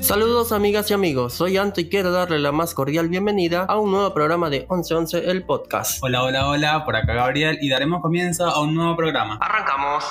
Saludos amigas y amigos, soy Anto y quiero darle la más cordial bienvenida a un nuevo programa de 1111 el podcast. Hola, hola, hola, por acá Gabriel y daremos comienzo a un nuevo programa. Arrancamos.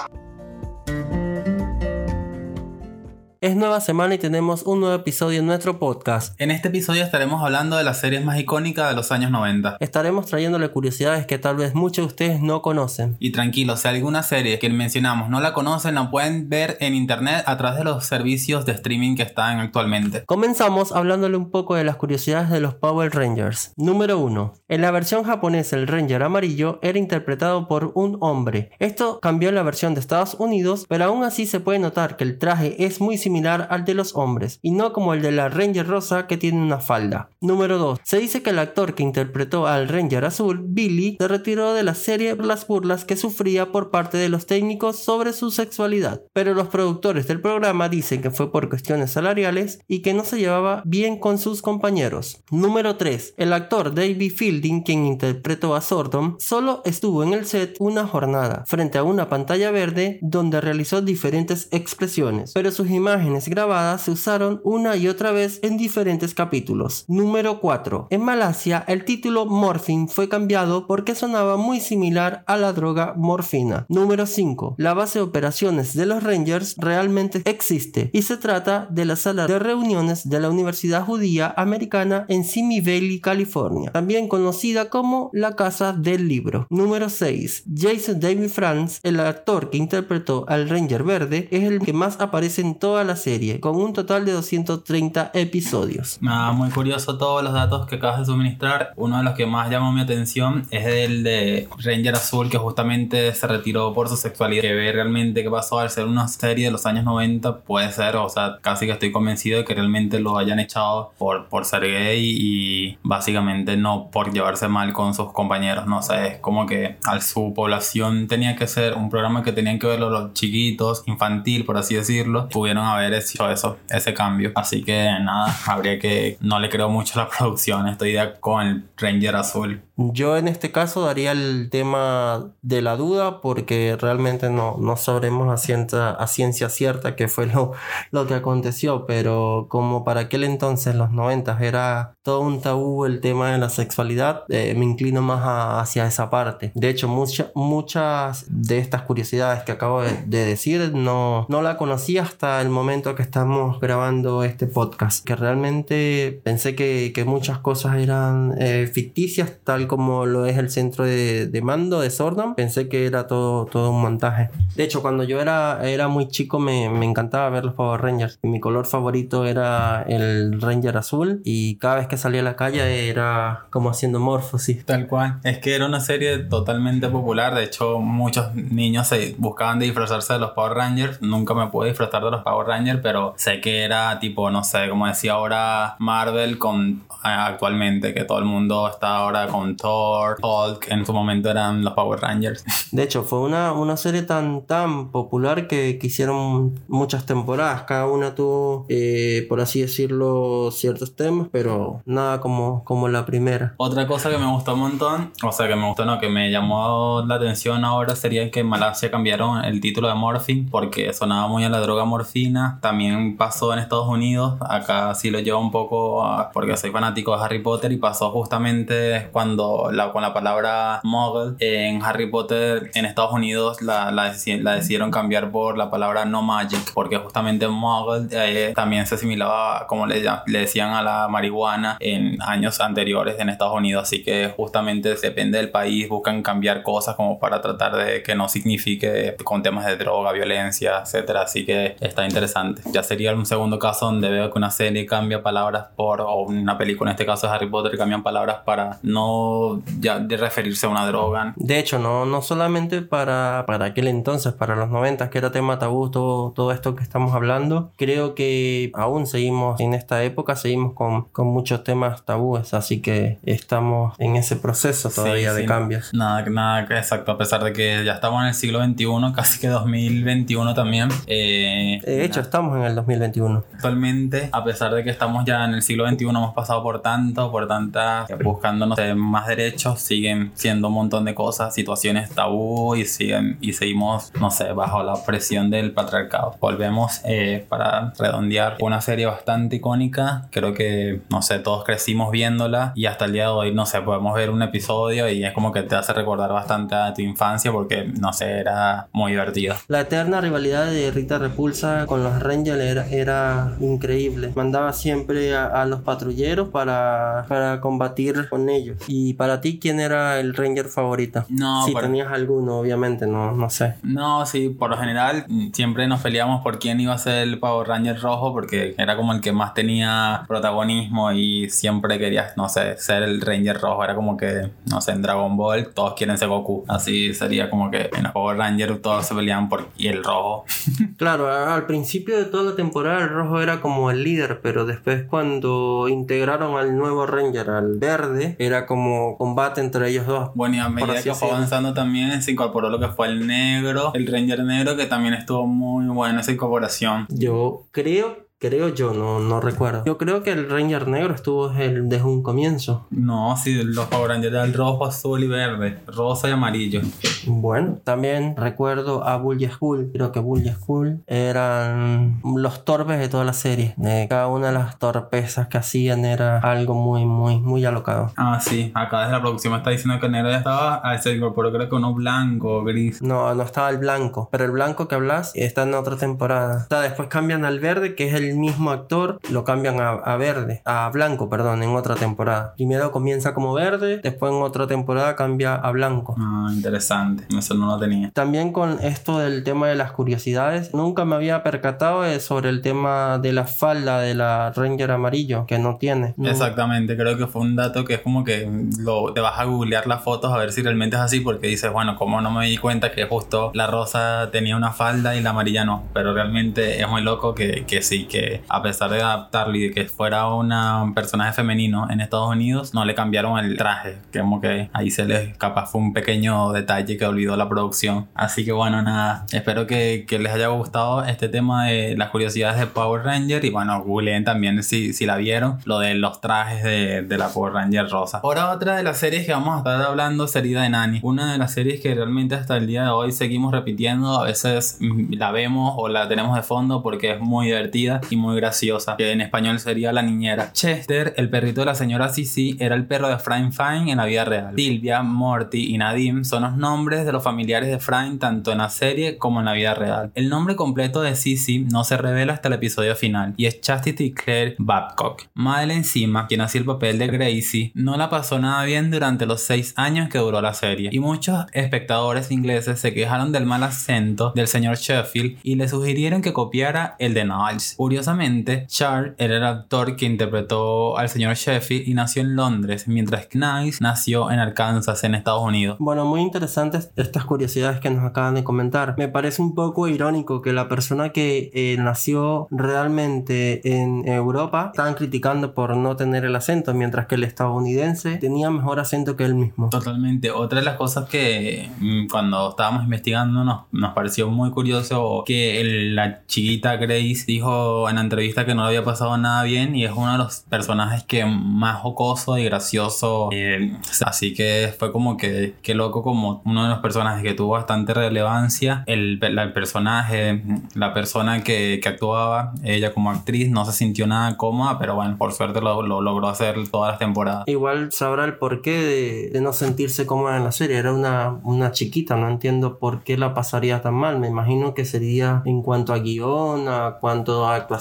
Es nueva semana y tenemos un nuevo episodio en nuestro podcast. En este episodio estaremos hablando de las series más icónicas de los años 90. Estaremos trayéndole curiosidades que tal vez muchos de ustedes no conocen. Y tranquilos, si alguna serie que mencionamos no la conocen, la pueden ver en internet a través de los servicios de streaming que están actualmente. Comenzamos hablándole un poco de las curiosidades de los Power Rangers. Número 1. En la versión japonesa el Ranger amarillo era interpretado por un hombre. Esto cambió en la versión de Estados Unidos, pero aún así se puede notar que el traje es muy similar al de los hombres, y no como el de la Ranger rosa que tiene una falda. Número 2. Se dice que el actor que interpretó al Ranger azul, Billy, se retiró de la serie por las burlas que sufría por parte de los técnicos sobre su sexualidad, pero los productores del programa dicen que fue por cuestiones salariales y que no se llevaba bien con sus compañeros. Número 3. El actor David Fielding, quien interpretó a Sordom, solo estuvo en el set una jornada, frente a una pantalla verde donde realizó diferentes expresiones, pero sus imágenes grabadas se usaron una y otra vez en diferentes capítulos. Número 4. En Malasia, el título Morphine fue cambiado porque sonaba muy similar a la droga morfina. Número 5. La base de operaciones de los Rangers realmente existe y se trata de la sala de reuniones de la Universidad Judía Americana en Simi Valley, California, también conocida como la Casa del Libro. Número 6. Jason David France, el actor que interpretó al Ranger Verde, es el que más aparece en toda la serie, con un total de 230 episodios. Nada, muy curioso todos los datos que acabas de suministrar. Uno de los que más llamó mi atención es el de Ranger Azul, que justamente se retiró por su sexualidad. Que ve realmente qué pasó al ser una serie de los años 90, puede ser, o sea, casi que estoy convencido de que realmente lo hayan echado por, por ser gay y básicamente no por llevarse mal con sus compañeros, no sé, es como que al su población tenía que ser un programa que tenían que verlo los chiquitos, infantil, por así decirlo, pudieron haber hecho eso, ese cambio. Así que nada, habría que. No le creo mucho a la producción. Estoy de con el Ranger Azul. Yo en este caso daría el tema de la duda porque realmente no, no sabremos a ciencia, a ciencia cierta qué fue lo, lo que aconteció, pero como para aquel entonces, los 90, era todo un tabú el tema de la sexualidad, eh, me inclino más hacia esa parte. De hecho, muchas de estas curiosidades que acabo de, decir no, no la conocí hasta el momento que estamos grabando este podcast, que realmente pensé que, que muchas cosas eran eh, ficticias, tal como lo es el centro de, mando de Sordom. Pensé que era todo, todo un montaje. De hecho, cuando yo era, era muy chico me, me encantaba ver los Power Rangers. Mi color favorito era el Ranger azul y cada vez que salía a la calle era como haciendo morfosis. Tal cual. Es que era una serie totalmente popular. De hecho, muchos niños se buscaban de disfrazarse de los Power Rangers. Nunca me pude disfrazar de los Power Rangers, pero sé que era tipo, no sé, como decía ahora Marvel con actualmente, que todo el mundo está ahora con Thor, Hulk, en su momento eran los Power Rangers. De hecho, fue una, una serie tan, tan popular que, que hicieron muchas temporadas, cada una tuvo, eh, por así decirlo, ciertos temas, pero nada como, como la primera. Otra cosa que me gustó un montón, o sea, que me gustó, no, que me llamó la atención ahora sería que en Malasia cambiaron el título de Morphine porque sonaba muy a la droga morfina. También pasó en Estados Unidos, acá sí lo llevo un poco porque soy fanático de Harry Potter y pasó justamente cuando la, con la palabra muggle en Harry Potter en Estados Unidos la, la, decidieron cambiar por la palabra no magic porque justamente muggle eh, también se asimilaba como le, le decían a la marihuana en años anteriores en Estados Unidos. Así que justamente depende del país buscan cambiar cosas como para tratar de que no signifique con temas de droga, violencia, etcétera. Así que está interesante ya sería un segundo caso donde veo que una serie cambia palabras por o una película en este caso de Harry Potter cambian palabras para no ya de referirse a una droga. De hecho, no, no solamente para, para aquel entonces, para los 90 que era tema tabú, todo, todo esto que estamos hablando, creo que aún seguimos en esta época, seguimos con, con muchos temas tabúes, así que estamos en ese proceso todavía de cambios. Nada, nada, exacto, a pesar de que ya estamos en el siglo XXI, casi que 2021 también. Eh, de hecho, estamos en el 2021. Actualmente, a pesar de que estamos ya en el siglo XXI, hemos pasado por tanto, por tantas, buscando no sé, más derechos, siguen siendo un montón de cosas, situaciones tabú y siguen y seguimos, no sé, bajo la presión del patriarcado. Volvemos eh, para redondear una serie bastante icónica, creo que, no sé, todos crecimos viéndola y hasta el día de hoy, no sé, podemos ver un episodio y es como que te hace recordar bastante a tu infancia porque, no sé, era muy divertido. La eterna rivalidad de Rita Repulsa con los Rangers era, era increíble. Mandaba siempre a, los patrulleros para, para combatir con ellos. Y para ti, ¿quién era el Ranger favorita? No, si tenías alguno, obviamente, no, no sé. No, sí, por lo general siempre nos peleamos por quién iba a ser el Power Ranger rojo porque era como el que más tenía protagonismo y siempre querías, no sé, ser el Ranger rojo. Era como que, no sé, en Dragon Ball todos quieren ser Goku. Así sería como que en los Power Rangers todos se peleaban por y el rojo. claro, al principio de toda la temporada el rojo era como el líder, pero después cuando integraron al nuevo Ranger, al verde, era como combate entre ellos dos. Bueno, y a medida que fue avanzando también se incorporó lo que fue el negro, el Ranger negro, que también estuvo muy bueno esa incorporación. Yo creo Creo yo, no, no recuerdo. Yo creo que el Ranger negro estuvo desde, un comienzo. No, sí, los Power Rangers eran rojo, azul y verde, rosa y amarillo. Bueno, también recuerdo a Bull School. Creo que Bull School eran los torpes de toda la serie. De cada una de las torpezas que hacían era algo muy, muy, muy alocado. Ah, sí. Acá desde la producción me está diciendo que el negro ya estaba. A ese incorporó creo que uno blanco, gris. No, no estaba el blanco. Pero el blanco que hablas está en otra temporada. O sea, después cambian al verde, que es el mismo actor lo cambian a, verde, a blanco, perdón, en otra temporada. Primero comienza como verde, después en otra temporada cambia a blanco. Ah, interesante, eso no lo tenía. También con esto del tema de las curiosidades, nunca me había percatado sobre el tema de la falda de la Ranger amarillo, que no tiene. Exactamente, creo que fue un dato que es como que lo, te vas a googlear las fotos a ver si realmente es así, porque dices, bueno, como no me di cuenta que justo la rosa tenía una falda y la amarilla no, pero realmente es muy loco que, que sí, que a pesar de adaptarlo y de que fuera un personaje femenino en Estados Unidos, no le cambiaron el traje. Que como que ahí se les capaz fue un pequeño detalle que olvidó la producción. Así que bueno, nada, espero que, que les haya gustado este tema de las curiosidades de Power Ranger y bueno, googleen también si, si la vieron, lo de los trajes de, de la Power Ranger rosa. Ahora otra de las series que vamos a estar hablando sería de Nani. Una de las series que realmente hasta el día de hoy seguimos repitiendo, a veces mm, la vemos o la tenemos de fondo porque es muy divertida y muy graciosa, que en español sería la niñera. Chester, el perrito de la señora Sisi, era el perro de Frank Fine en la vida real. Silvia, Morty y Nadim son los nombres de los familiares de Frank tanto en la serie como en la vida real. El nombre completo de Sisi no se revela hasta el episodio final y es Chastity Claire Babcock. Madeleine quien hacía el papel de Gracie, no la pasó nada bien durante los seis años que duró la serie y muchos espectadores ingleses se quejaron del mal acento del señor Sheffield y le sugirieron que copiara el de Niles. Curiosamente, Char era el actor que interpretó al señor Sheffield y nació en Londres, mientras que Nice nació en Arkansas, en Estados Unidos. Bueno, muy interesantes estas curiosidades que nos acaban de comentar. Me parece un poco irónico que la persona que eh, nació realmente en Europa estaban criticando por no tener el acento, mientras que el estadounidense tenía mejor acento que él mismo. Totalmente. Otra de las cosas que mm, cuando estábamos investigando nos, nos pareció muy curioso que la chiquita Grace dijo en la entrevista que no le había pasado nada bien y es uno de los personajes que más jocoso y gracioso. Eh, así que fue como que, que loco como uno de los personajes que tuvo bastante relevancia. El, el personaje, la persona que, que, actuaba, ella como actriz, no se sintió nada cómoda, pero bueno, por suerte lo, lo logró hacer todas las temporadas. Igual sabrá el porqué de, de no sentirse cómoda en la serie. Era una, una chiquita, no entiendo por qué la pasaría tan mal. Me imagino que sería en cuanto a guion, a cuanto a actuación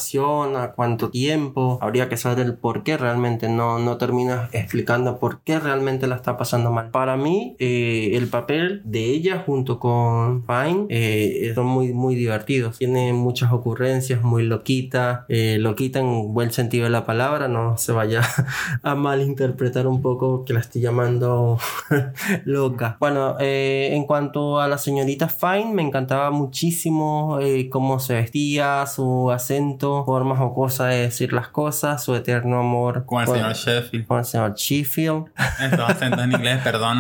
a cuánto tiempo. Habría que saber el por qué realmente no, no terminas explicando por qué realmente la está pasando mal. Para mí, eh, el papel de ella junto con Fine eh, son muy, muy divertidos. Tiene muchas ocurrencias, muy loquita, eh, loquita en buen sentido de la palabra, no se vaya a malinterpretar un poco que la estoy llamando loca. Bueno, en cuanto a la señorita Fine, me encantaba muchísimo cómo se vestía, su acento formas o cosas de decir las cosas, su eterno amor Con el señor Sheffield. con el señor Sheffield. Estos acentos en inglés, perdón,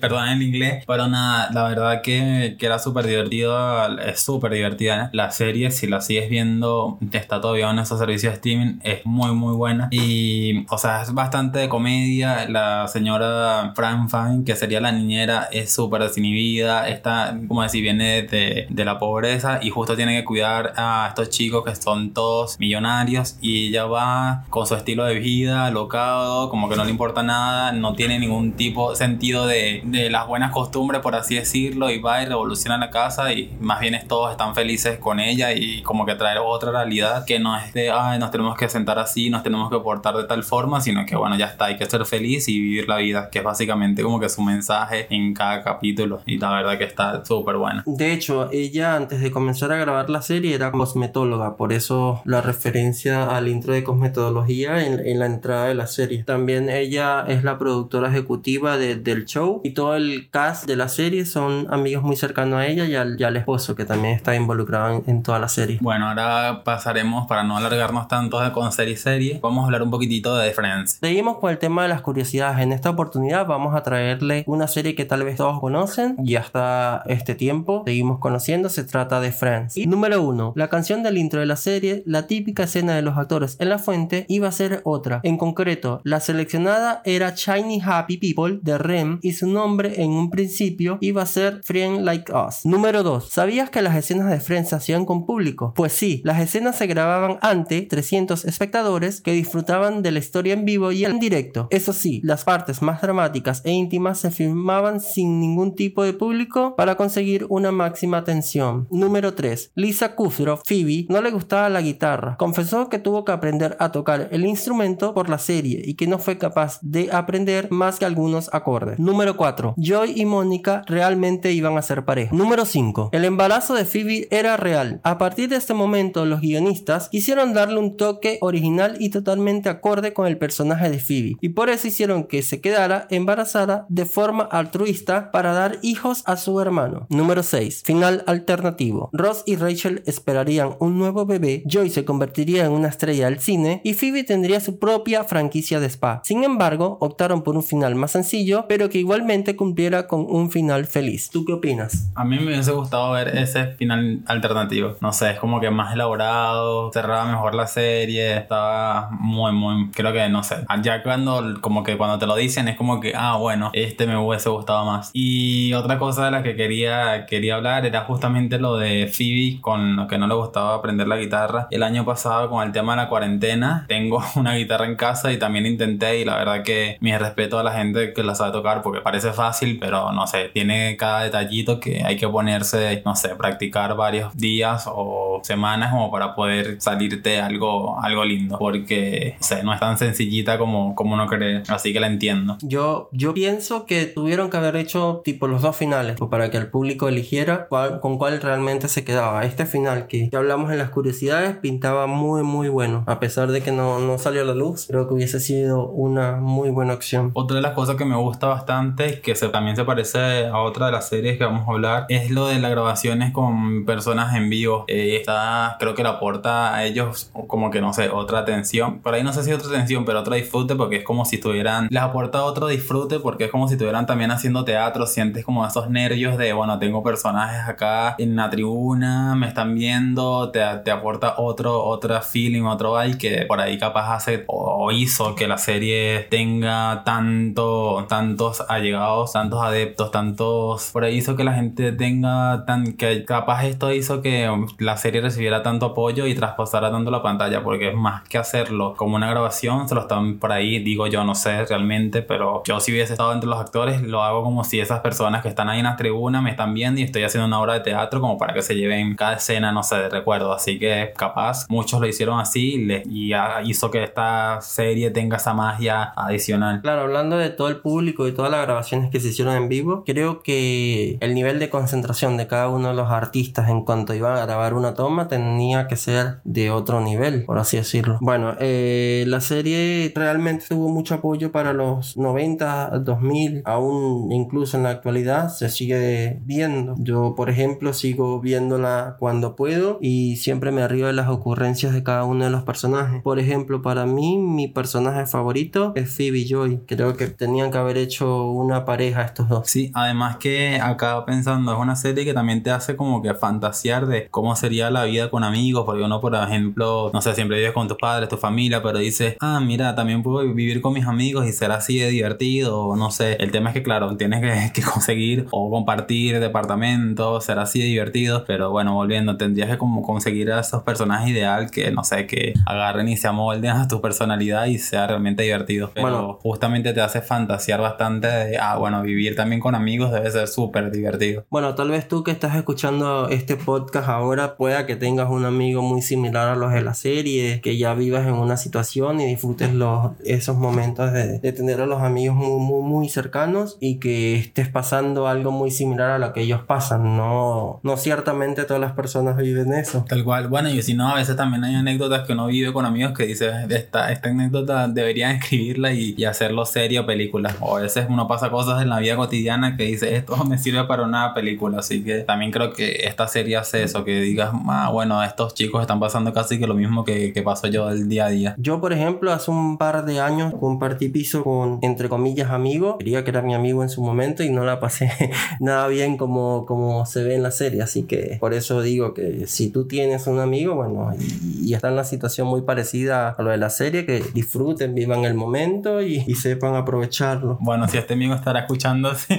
perdón el inglés, pero nada, la verdad que, que era súper divertido, es súper divertida la serie, si la sigues viendo, está todavía en esos servicios de streaming, es muy muy buena. Y, o sea, es bastante de comedia, la señora Fran Fine, que sería la niñera, es súper desinhibida, está, como decir, viene de, de la pobreza y justo tiene que cuidar a estos chicos que son todos millonarios y ella va con su estilo de vida, alocado, como que no le importa nada, no tiene ningún tipo sentido de, de las buenas costumbres, por así decirlo, y va y revoluciona la casa y más bien todos están felices con ella y como que traer otra realidad que no es de, ay, nos tenemos que sentar así, nos tenemos que portar de tal forma, sino que bueno, ya está, hay que ser feliz y vivir la vida, que es básicamente como que su mensaje en cada capítulo y la verdad que está súper buena. De hecho, ella antes de comenzar a grabar la serie era cosmetóloga, por eso la referencia al intro de cosmetología en, en la entrada de la serie. También ella es la productora ejecutiva de- del show y todo el cast de la serie son amigos muy cercanos a ella y al, y al esposo que también está involucrado en, en toda la serie. Bueno, ahora pasaremos para no alargarnos tanto con serie y serie, vamos a hablar un poquitito de Friends. Seguimos con el tema de las curiosidades. En esta oportunidad vamos a traerle una serie que tal vez todos conocen y hasta este tiempo seguimos conociendo. Se trata de Friends. Y número uno, la canción del intro de la serie, la típica escena de los actores en la fuente, iba a ser otra. En concreto, la seleccionada era Shiny Happy People de Rem y su nombre en un principio iba a ser Friend Like Us. Número 2. ¿Sabías que las escenas de Friends se hacían con público? Pues sí, las escenas se grababan ante 300 espectadores que disfrutaban de la historia en vivo y en directo. Eso sí, las partes más dramáticas e íntimas se filmaban sin ningún tipo de público para conseguir una máxima atención. Número 3. Lisa Kudrow, Phoebe, no le gustaba la guitarra. Confesó que tuvo que aprender a tocar el instrumento por la serie y que no fue capaz de aprender más que algunos acordes. Número 4. Joy y Mónica realmente iban a ser pareja. Número 5. El embarazo de Phoebe era real. A partir de este momento, los guionistas quisieron darle un toque original y totalmente acorde con el personaje de Phoebe, y por eso hicieron que se quedara embarazada de forma altruista para dar hijos a su hermano. Número 6. Final alternativo. Ross y Rachel esperarían un nuevo bebé, Joy se convertiría en una estrella del cine y Phoebe tendría su propia franquicia de spa. Sin embargo, optaron por un final más sencillo, pero que igualmente cumpliera con un final feliz. ¿Tú qué opinas? A mí me hubiese gustado ver ese final alternativo. No sé, es como que más elaborado, cerraba mejor la serie, estaba muy, muy, creo que no sé. Ya cuando, como que cuando te lo dicen es como que, ah, bueno, este me hubiese gustado más. Y otra cosa de la que quería, quería hablar era justamente lo de Phoebe con lo que no le gustaba aprender la guitarra. El año pasado con el tema de la cuarentena, tengo una guitarra en casa y también intenté y la verdad que mi respeto a la gente que la sabe tocar porque parece fácil, pero no sé, tiene cada detallito que hay que ponerse, no sé, practicar varios días o semanas como para poder salirte algo, algo lindo, porque no, sé, no es tan sencillita como, como uno cree, así que la entiendo. Yo, yo pienso que tuvieron que haber hecho tipo los dos finales para que el público eligiera cuál- con cuál realmente se quedaba. Este final que ya hablamos en las curiosidades pintaba muy muy bueno. A pesar de que no, no salió a la luz, creo que hubiese sido una muy buena opción. Otra de las cosas que me gusta bastante, que se, también se parece a otra de las series que vamos a hablar, es lo de las grabaciones con personas en vivo. Eh, está, creo que le aporta a ellos como que no sé, otra atención. Por ahí no sé si otra atención, pero otro disfrute porque es como si estuvieran, les aporta otro disfrute porque es como si estuvieran también haciendo teatro, sientes como esos nervios de, bueno, tengo personajes acá en la tribuna, me están viendo, te, te aporta otro, otro feeling, otro vibe que por ahí capaz hace o hizo que la serie tenga tanto, tantos allegados, tantos adeptos, tantos, por ahí hizo que la gente tenga tan, que capaz esto hizo que la serie recibiera tanto apoyo y traspasara tanto la pantalla, porque es más que hacerlo como una grabación, se lo están por ahí, digo yo, no sé realmente, pero yo si hubiese estado entre los actores, lo hago como si esas personas que están ahí en la tribuna me están viendo y estoy haciendo una obra de teatro como para que se lleven cada escena, no sé, de recuerdo, así que capaz muchos lo hicieron así y, le- y hizo que esta serie tenga esa magia adicional. Claro, hablando de todo el público y todas las grabaciones que se hicieron en vivo, creo que el nivel de concentración de cada uno de los artistas en cuanto iban a grabar una toma tenía que ser de otro nivel, por así decirlo. Bueno, eh, la serie realmente tuvo mucho apoyo para los 90, 2000, aún incluso en la actualidad se sigue viendo. Yo, por ejemplo, sigo viéndola cuando puedo y siempre me río las ocurrencias de cada uno de los personajes. Por ejemplo, para mí, mi personaje favorito es Phoebe Joy. Creo que tenían que haber hecho una pareja estos dos. Sí, además que acá pensando, es una serie que también te hace como que fantasear de cómo sería la vida con amigos, porque uno, por ejemplo, no sé, siempre vives con tus padres, tu familia, pero dices, ah, mira, también puedo vivir con mis amigos y ser así de divertido, o no sé. El tema es que, claro, tienes que, que conseguir o compartir departamentos, ser así de divertido, pero bueno, volviendo, tendrías que como conseguir a esos personajes ideal que, no sé, que agarren y se amolden a tu personalidad y sea realmente divertido. Pero bueno. justamente te hace fantasear bastante de, ah, bueno, vivir también con amigos debe ser súper divertido. Bueno, tal vez tú que estás escuchando este podcast ahora pueda que tengas un amigo muy similar a los de la serie, que ya vivas en una situación y disfrutes los, esos momentos de, de tener a los amigos muy, muy, muy cercanos y que estés pasando algo muy similar a lo que ellos pasan. No, no ciertamente todas las personas viven eso. Tal cual. Bueno, y si no, a veces también hay anécdotas que uno vive con amigos que dice, esta, esta anécdota deberían escribirla y, y hacerlo serie o película. O a veces uno pasa cosas en la vida cotidiana que dice, esto me sirve para una película. Así que también creo que esta serie hace eso, que digas, ah, bueno, estos chicos están pasando casi que lo mismo que, que paso yo el día a día. Yo, por ejemplo, hace un par de años compartí piso con, entre comillas, amigo. Quería que era mi amigo en su momento y no la pasé nada bien como, como se ve en la serie. Así que por eso digo que si tú tienes un amigo, bueno, y, y está en la situación muy parecida a lo de la serie, que disfruten, vivan el momento y, y sepan aprovecharlo. Bueno, si este amigo estará escuchando, sí.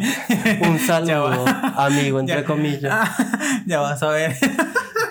un saludo, amigo, entre ya, comillas. Ya vas a ver.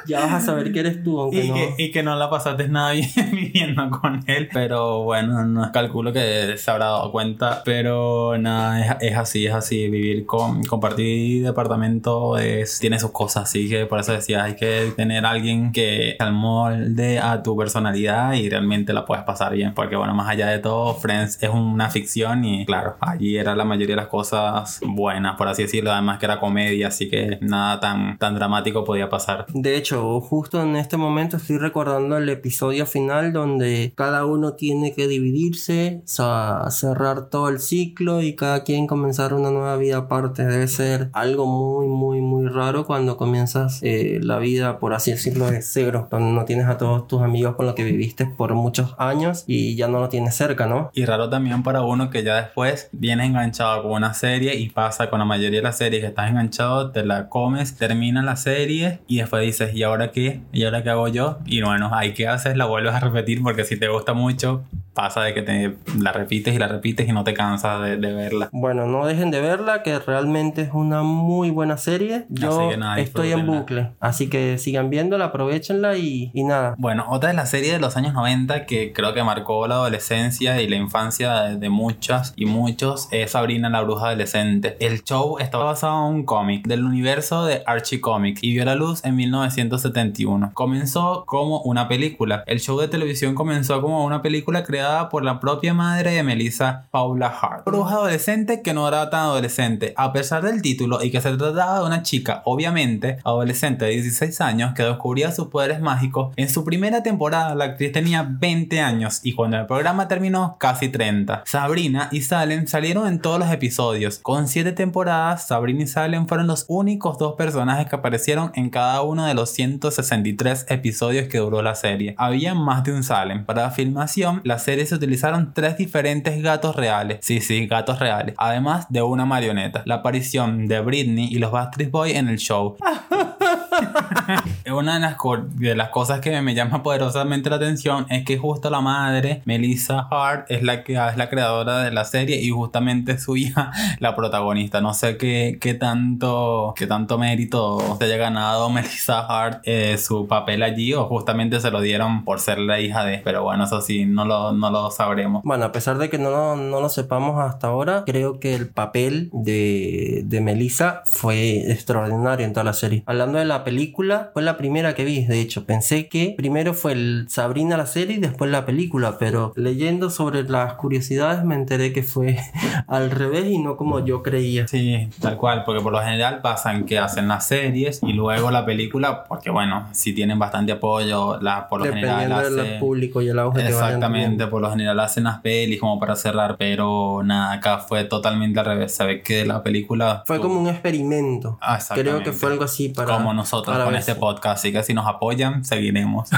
Ya vas a saber que eres tú, aunque y no. Que, y que no la pasaste nada bien viviendo con él. Pero bueno, no calculo que se habrá dado cuenta. Pero nada, es, es así, es así. Vivir con, compartir departamento es, tiene sus cosas. Así que por eso decía, hay que tener alguien que se molde a tu personalidad y realmente la puedes pasar bien. Porque bueno, más allá de todo, Friends es una ficción y claro, allí era la mayoría de las cosas buenas, por así decirlo. Además que era comedia, así que nada tan, tan dramático podía pasar. De hecho, justo en este momento estoy recordando el episodio final donde cada uno tiene que dividirse, o sea, cerrar todo el ciclo y cada quien comenzar una nueva vida aparte. Debe ser algo muy, muy, muy raro cuando comienzas eh, la vida, por así decirlo, de cero, donde no tienes a todos tus amigos con los que viviste por muchos años y ya no lo tienes cerca, ¿no? Y raro también para uno que ya después viene enganchado con una serie y pasa con la mayoría de las series que estás enganchado, te la comes, termina la serie y después dices, ¿y ahora qué? ¿Y ahora qué hago yo? Y bueno, ahí que haces, la vuelves a repetir porque si te gusta mucho, pasa de que te la repites y la repites y no te cansas de, de verla. Bueno, no dejen de verla, que realmente es una muy buena serie. Yo nada, estoy en bucle, así que sigan viéndola, aprovechenla y, y, nada. Bueno, otra de las series de los años 90 que creo que marcó la adolescencia y la infancia de, de muchas y muchos es Sabrina la bruja adolescente. El show estaba basado en un cómic del universo de Archie Comics y vio la luz en 1971. Comenzó como una película. El show de televisión comenzó como una película creada por la propia madre de Melissa, Paula Hart. Bruja adolescente que no era tan adolescente. A pesar del título y que se trataba de una chica, obviamente, adolescente de 16 años que descubría sus poderes mágicos, en su primera temporada la actriz tenía 20 años y cuando el programa terminó casi 30. Sabrina y Salem salieron en todos los episodios. Con 7 temporadas, Sabrina y Salem fueron los únicos dos personajes que aparecieron en cada uno de los 163 episodios que duró la serie. Había más de un Salem. Para la filmación, la serie se utilizaron tres diferentes gatos reales. Sí, sí, gatos reales. Además de una marioneta. La aparición de Britney y los Backstreet Boys en el show. Una de las, de las, cosas que me llama poderosamente la atención es que justo la madre, Melissa Hart, es la que es la creadora de la serie y justamente su hija la protagonista. No sé qué, qué tanto qué tanto mérito se haya ganado Melissa Hart eh, su papel allí o justamente se lo dieron por ser la hija de. Pero bueno, eso sí, no lo, no lo sabremos. Bueno, a pesar de que no lo, no lo sepamos hasta ahora, creo que el papel de, de Melissa fue extraordinario en toda la serie. Hablando de la película, fue la primera que vi, de hecho. Pensé que primero fue el Sabrina la serie y después la película, pero leyendo sobre las curiosidades me enteré que fue al revés y no como yo creía. Sí, tal cual, porque por lo general pasan que hacen las series y luego la película, porque bueno, si tienen bastante apoyo, la, por lo Dependiendo general del hacen... público y el auge Exactamente, por lo general hacen las pelis como para cerrar, pero nada, acá fue totalmente al revés. Sabes que la película Fue como un experimento. Ah, Creo que fue algo así para. como nosotros para con este podcast, así que si nos apoyan, seguiremos.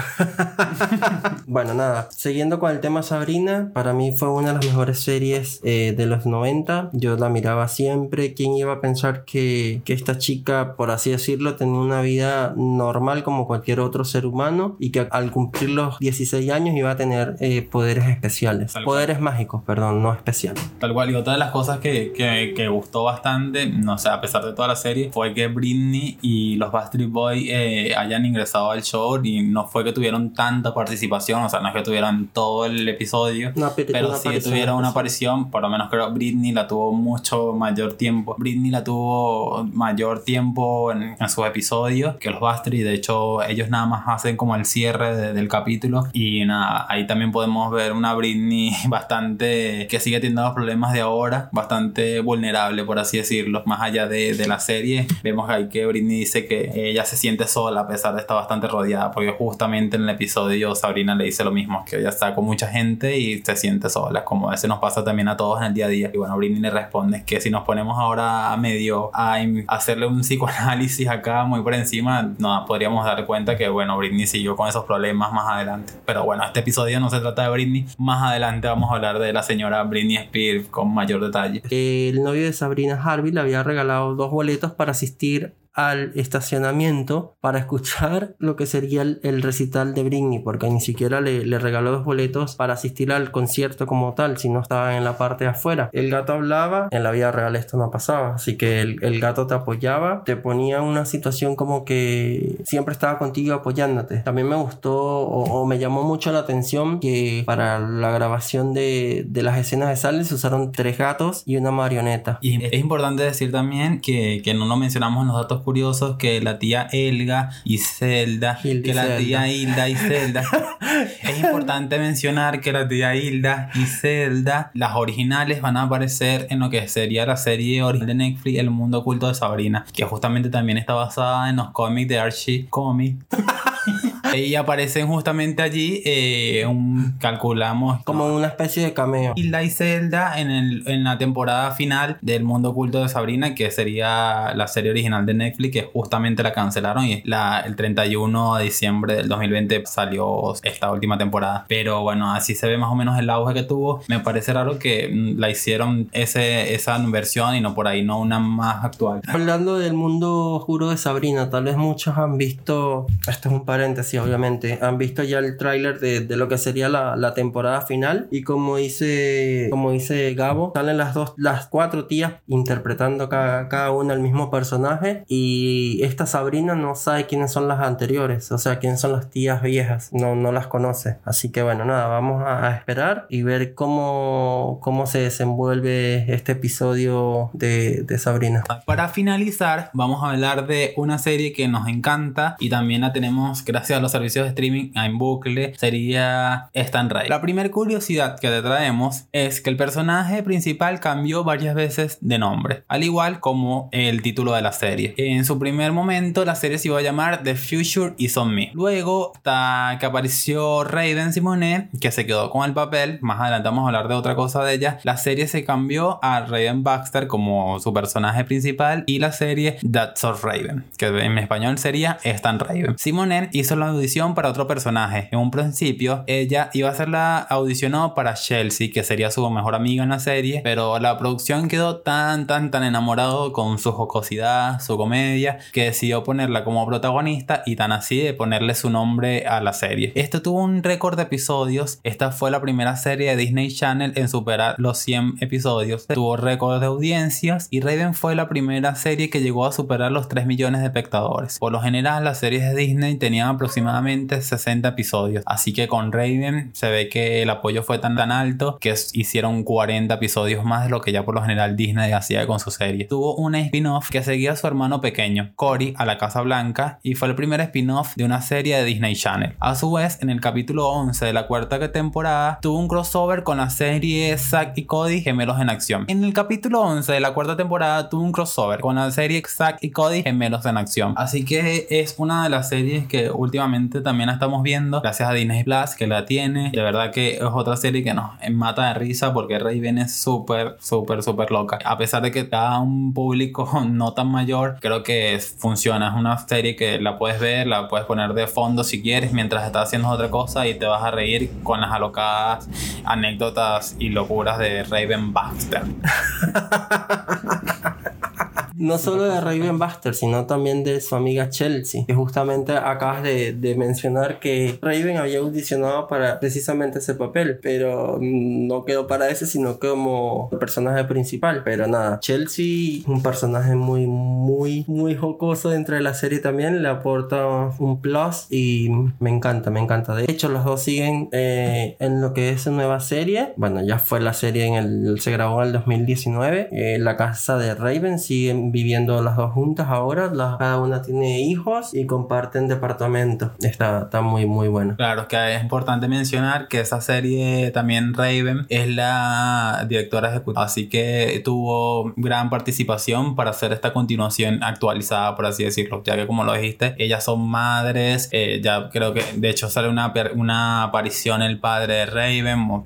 bueno, nada, siguiendo con el tema Sabrina, para mí fue una de las mejores series eh, de los 90. Yo la miraba siempre. ¿Quién iba a pensar que, que esta chica, por así decirlo, tenía una vida normal como cualquier otro ser humano y que al cumplir los 16 años iba a tener eh, poderes especiales? poderes mágicos, perdón, no especiales. Tal cual, y otra de las cosas que, que, que, gustó bastante, no sé, a pesar de toda la serie, fue que Britney y los Backstreet Boys eh, hayan ingresado al show y no fue que tuvieron tanta participación, o sea, no es que tuvieran todo el episodio, pero sí tuvieron una aparición, por lo menos creo Britney la tuvo mucho mayor tiempo. Britney la tuvo mayor tiempo en, en sus episodios que los Backstreet, de hecho ellos nada más hacen como el cierre del capítulo y nada, ahí también podemos ver una Britney bastante que sigue teniendo los problemas de ahora, bastante vulnerable por así decirlo, más allá de, de la serie, vemos ahí que Britney dice que ella se siente sola pesar de estar bastante rodeada, porque justamente en el episodio Sabrina le dice lo mismo, que ella está con mucha gente y se siente sola, como a veces nos pasa también a todos en el día a día. Y bueno, Britney le responde que si nos ponemos ahora a medio a hacerle un psicoanálisis acá muy por encima, nos podríamos dar cuenta que bueno, Britney siguió con esos problemas más adelante. Pero bueno, este episodio no se trata de Britney, más adelante vamos a hablar de la señora Britney Spears con mayor detalle. El novio de Sabrina Harvey le había regalado dos boletos para asistir al estacionamiento para escuchar lo que sería el, recital de Britney, porque ni siquiera le, le, regaló dos boletos para asistir al concierto como tal, si no estaba en la parte de afuera. El gato hablaba, en la vida real esto no pasaba, así que el, el gato te apoyaba, te ponía una situación como que siempre estaba contigo apoyándote. También me gustó o, me llamó mucho la atención que para la grabación de, de las escenas de Sales se usaron tres gatos y una marioneta. Y es importante decir también que, que no lo mencionamos en los datos curiosos que la tía Elga y Zelda, que la tía Hilda y Zelda. es importante mencionar que la tía Hilda y Zelda, las originales, van a aparecer en lo que sería la serie original de Netflix, El Mundo Oculto de Sabrina, que justamente también está basada en los cómics de Archie Comics. y aparecen justamente allí, eh, un, calculamos. Como una especie de cameo. Hilda y Zelda en, el, en la temporada final del Mundo Oculto de Sabrina, que sería la serie original de Netflix, que justamente la cancelaron y la, el 31 de diciembre del 2020 salió esta última temporada. Pero bueno, así se ve más o menos el auge que tuvo. Me parece raro que mm, la hicieron ese, esa versión y no por ahí, no una más actual. Hablando del mundo oscuro de Sabrina, tal vez muchos han visto, esto es un paréntesis obviamente, han visto ya el tráiler de, de, lo que sería la, la, temporada final y como dice, como dice Gabo, salen las dos, las cuatro tías interpretando cada, cada una el mismo personaje y esta Sabrina no sabe quiénes son las anteriores, o sea, quiénes son las tías viejas, no, no las conoce. Así que bueno, nada, vamos a, esperar y ver cómo, cómo se desenvuelve este episodio de, de Sabrina. Para finalizar, vamos a hablar de una serie que nos encanta y también la tenemos gracias a los servicios de streaming en bucle, sería Stan Ray. La primera curiosidad que te traemos es que el personaje principal cambió varias veces de nombre, al igual como el título de la serie. En su primer momento la serie se iba a llamar The Future Is On Me. Luego, hasta que apareció Raven Simonet, que se quedó con el papel, más adelante vamos a hablar de otra cosa de ella, la serie se cambió a Raven Baxter como su personaje principal y la serie That's of Raven, que en español sería Stan Raven. Simonet hizo la audición para otro personaje. En un principio, ella iba a ser la audicionó para Chelsea, que sería su mejor amiga en la serie, pero la producción quedó tan, tan, tan enamorado con su jocosidad, su comedia, que decidió ponerla como protagonista y tan así de ponerle su nombre a la serie. Esto tuvo un récord de episodios. Esta fue la primera serie de Disney Channel en superar los 100 episodios. Tuvo récord de audiencias y Raven fue la primera serie que llegó a superar los 3 millones de espectadores. Por lo general, las series de Disney tenían aproximadamente 60 episodios, así que con Raven se ve que el apoyo fue tan tan alto que hicieron 40 episodios más de lo que ya por lo general Disney hacía con su serie. Tuvo un spin-off que seguía a su hermano pequeño, Cory, a la Casa Blanca, y fue el primer spin-off de una serie de Disney Channel. A su vez, en el capítulo 11 de la cuarta temporada, tuvo un crossover con la serie Zack y Cody Gemelos en Acción. En el capítulo 11 de la cuarta temporada tuvo un crossover con la serie Zack y Cody Gemelos en Acción. Así que es una de las series que últimamente últimamente también la estamos viendo gracias a Disney Plus que la tiene. De verdad que es otra serie que nos mata de risa porque Raven es súper, súper, súper loca. A pesar de que da un público no tan mayor, creo que funciona. Es una serie que la puedes ver, la puedes poner de fondo si quieres mientras estás haciendo otra cosa y te vas a reír con las alocadas anécdotas y locuras de Raven Baxter. no solo de Raven Buster, sino también de su amiga Chelsea, que justamente acabas de, mencionar que Raven había audicionado para precisamente ese papel, pero no quedó para ese, sino como personaje principal. Pero nada, Chelsea, un personaje muy, muy, muy jocoso dentro de la serie también, le aporta un plus y me encanta, me encanta. De hecho, los dos siguen eh, en lo que es una nueva serie. Bueno, ya fue la serie en el, se grabó en el 2019. Eh, la casa de Raven viviendo las dos juntas ahora. cada una tiene hijos y comparten departamento. Está, está muy, muy bueno. Claro, que es importante mencionar que esa serie también Raven es la directora ejecutiva. Así que tuvo gran participación para hacer esta continuación actualizada, por así decirlo. Ya que como lo dijiste, ellas son madres. Eh, ya creo que de hecho sale una, una aparición el padre de Raven.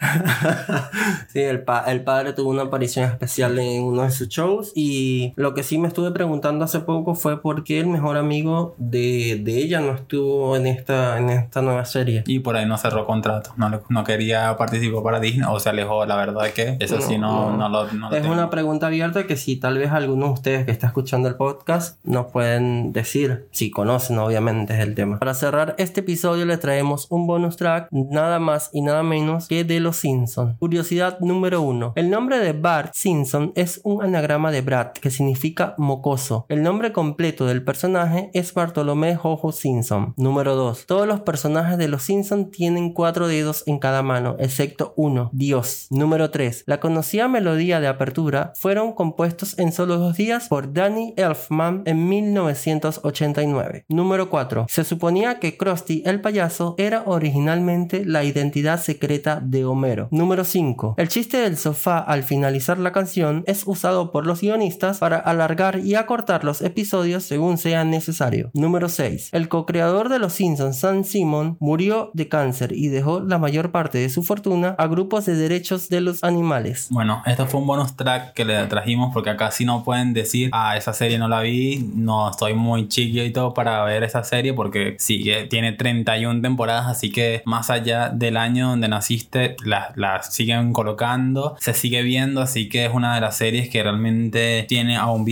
sí, el, el padre tuvo una aparición especial en uno de sus shows. Y lo que sí me estuve preguntando hace poco fue por qué el mejor amigo de, de, ella no estuvo en esta, en esta nueva serie. Y por ahí no cerró contrato, no, no quería participar para Disney o se alejó, la verdad que eso sí no, no, lo... es una pregunta abierta que si tal vez alguno de ustedes que está escuchando el podcast nos pueden decir, si conocen obviamente es el tema. Para cerrar este episodio le traemos un bonus track, nada más y nada menos que de Los Simpsons. Curiosidad número uno. El nombre de Bart Simpson es un anagrama de Brad que significa mocoso. El nombre completo del personaje es Bartolomé Jojo Simpson. Número 2. Todos los personajes de los Simpson tienen cuatro dedos en cada mano, excepto uno, Dios. Número 3. La conocida melodía de apertura fueron compuestos en solo dos días por Danny Elfman en 1989. Número 4. Se suponía que Krusty el payaso era originalmente la identidad secreta de Homero. Número 5. El chiste del sofá al finalizar la canción es usado por los guionistas para alargar y acortar los episodios según sea necesario. Número 6. El co-creador de Los Simpsons, Sam Simon, murió de cáncer y dejó la mayor parte de su fortuna a grupos de derechos de los animales. Bueno, esto fue un bonus track que le trajimos porque acá sí no pueden decir, ah, esa serie no la vi, no estoy muy chiquito para ver esa serie porque sí, tiene 31 temporadas, así que más allá del año donde naciste, la, la siguen colocando, se sigue viendo, así que es una de las series que realmente tiene aún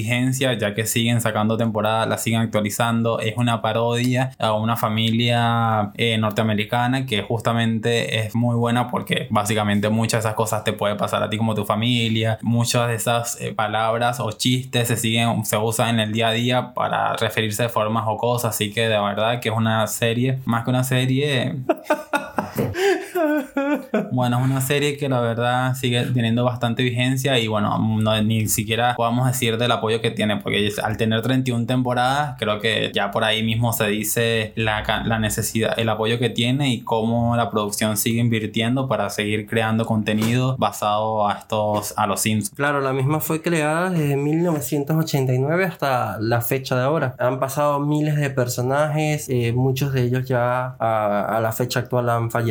ya que siguen sacando temporadas, la siguen actualizando. Es una parodia a una familia eh, norteamericana que justamente es muy buena porque básicamente muchas de esas cosas te puede pasar a ti como tu familia. Muchas de esas eh, palabras o chistes se siguen, se usan en el día a día para referirse de formas o cosas. Así que de verdad que es una serie, más que una serie. bueno, es una serie que la verdad sigue teniendo bastante vigencia y bueno, ni siquiera podemos decir del apoyo que tiene, porque al tener 31 temporadas, creo que ya por ahí mismo se dice la, la necesidad, el apoyo que tiene y cómo la producción sigue invirtiendo para seguir creando contenido basado a estos, a los Sims. Claro, la misma fue creada desde 1989 hasta la fecha de ahora. Han pasado miles de personajes, eh, muchos de ellos ya a, la fecha actual han fallecido,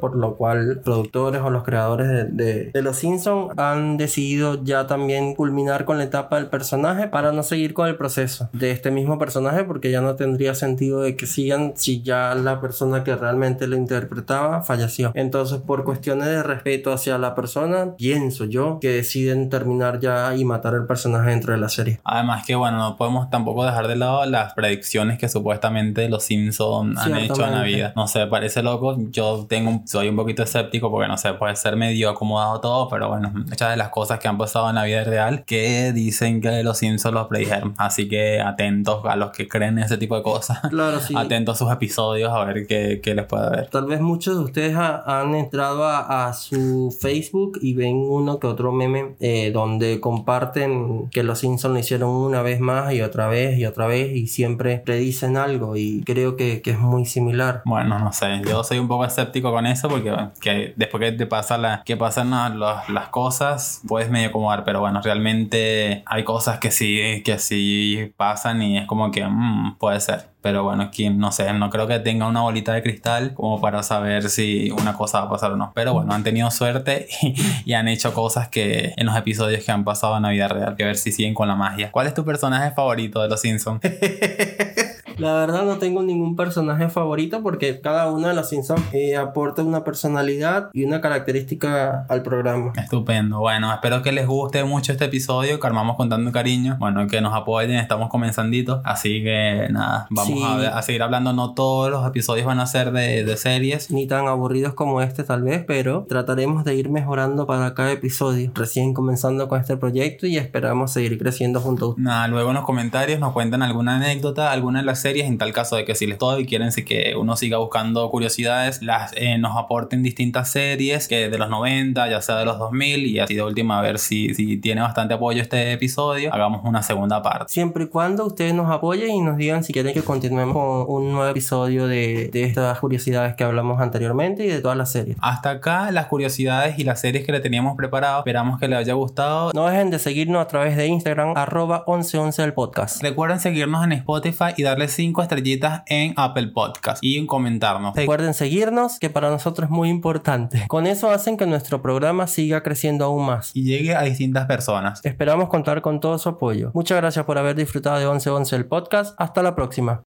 por lo cual productores o los creadores de, de, de los Simpsons han decidido ya también culminar con la etapa del personaje para no seguir con el proceso de este mismo personaje porque ya no tendría sentido de que sigan si ya la persona que realmente lo interpretaba falleció. Entonces por cuestiones de respeto hacia la persona, pienso yo que deciden terminar ya y matar el personaje dentro de la serie. Además que bueno, no podemos tampoco dejar de lado las predicciones que supuestamente los Simpsons han hecho en la vida. No sé, parece loco. Yo tengo, soy un poquito escéptico porque no sé, puede ser medio acomodado todo, pero bueno, muchas de las cosas que han pasado en la vida real que dicen que los Simpsons solo predijeron. Así que atentos a los que creen ese tipo de cosas. Claro, sí. atentos a sus episodios a ver qué, qué les puede ver. Tal vez muchos de ustedes han entrado a, su Facebook y ven uno que otro meme eh, donde comparten que los Simpsons lo hicieron una vez más y otra vez y otra vez y siempre predicen algo y creo que, que es muy similar. Bueno, no sé, yo soy un poco escéptico con eso porque que después que te pasa la, que pasan las cosas, puedes medio acomodar, pero bueno, realmente hay cosas que sí, que sí pasan y es como que mm, puede ser. Pero bueno, aquí no sé, no creo que tenga una bolita de cristal como para saber si una cosa va a pasar o no. Pero bueno, han tenido suerte y, han hecho cosas que en los episodios que han pasado en la vida real. Que ver si siguen con la magia. ¿Cuál es tu personaje favorito de los Simpsons? La verdad no tengo ningún personaje favorito porque cada uno de los Simpsons eh, aporta una personalidad y una característica al programa. Estupendo. Bueno, espero que les guste mucho este episodio que armamos con tanto cariño. Bueno, que nos apoyen, estamos comenzanditos. Así que nada, vamos a, seguir hablando. No todos los episodios van a ser de, de series. Ni tan aburridos como este tal vez, pero trataremos de ir mejorando para cada episodio. Recién comenzando con este proyecto y esperamos seguir creciendo juntos. Nada, luego en los comentarios nos cuentan alguna anécdota, alguna de las series en tal caso de que si les todo y quieren que uno siga buscando curiosidades, las eh, nos aporten distintas series que de los 90, ya sea de los 2000 y así de última a ver si, si tiene bastante apoyo este episodio, hagamos una segunda parte. Siempre y cuando ustedes nos apoyen y nos digan si quieren que continuemos con un nuevo episodio de, de estas curiosidades que hablamos anteriormente y de todas las series. Hasta acá las curiosidades y las series que le teníamos preparado. Esperamos que les haya gustado. No dejen de seguirnos a través de Instagram arroba 1111 del podcast. Recuerden seguirnos en Spotify y darle 5 estrellitas en Apple Podcast y en comentarnos. Recuerden seguirnos, que para nosotros es muy importante. Con eso hacen que nuestro programa siga creciendo aún más y llegue a distintas personas. Esperamos contar con todo su apoyo. Muchas gracias por haber disfrutado de 1111 el podcast. Hasta la próxima.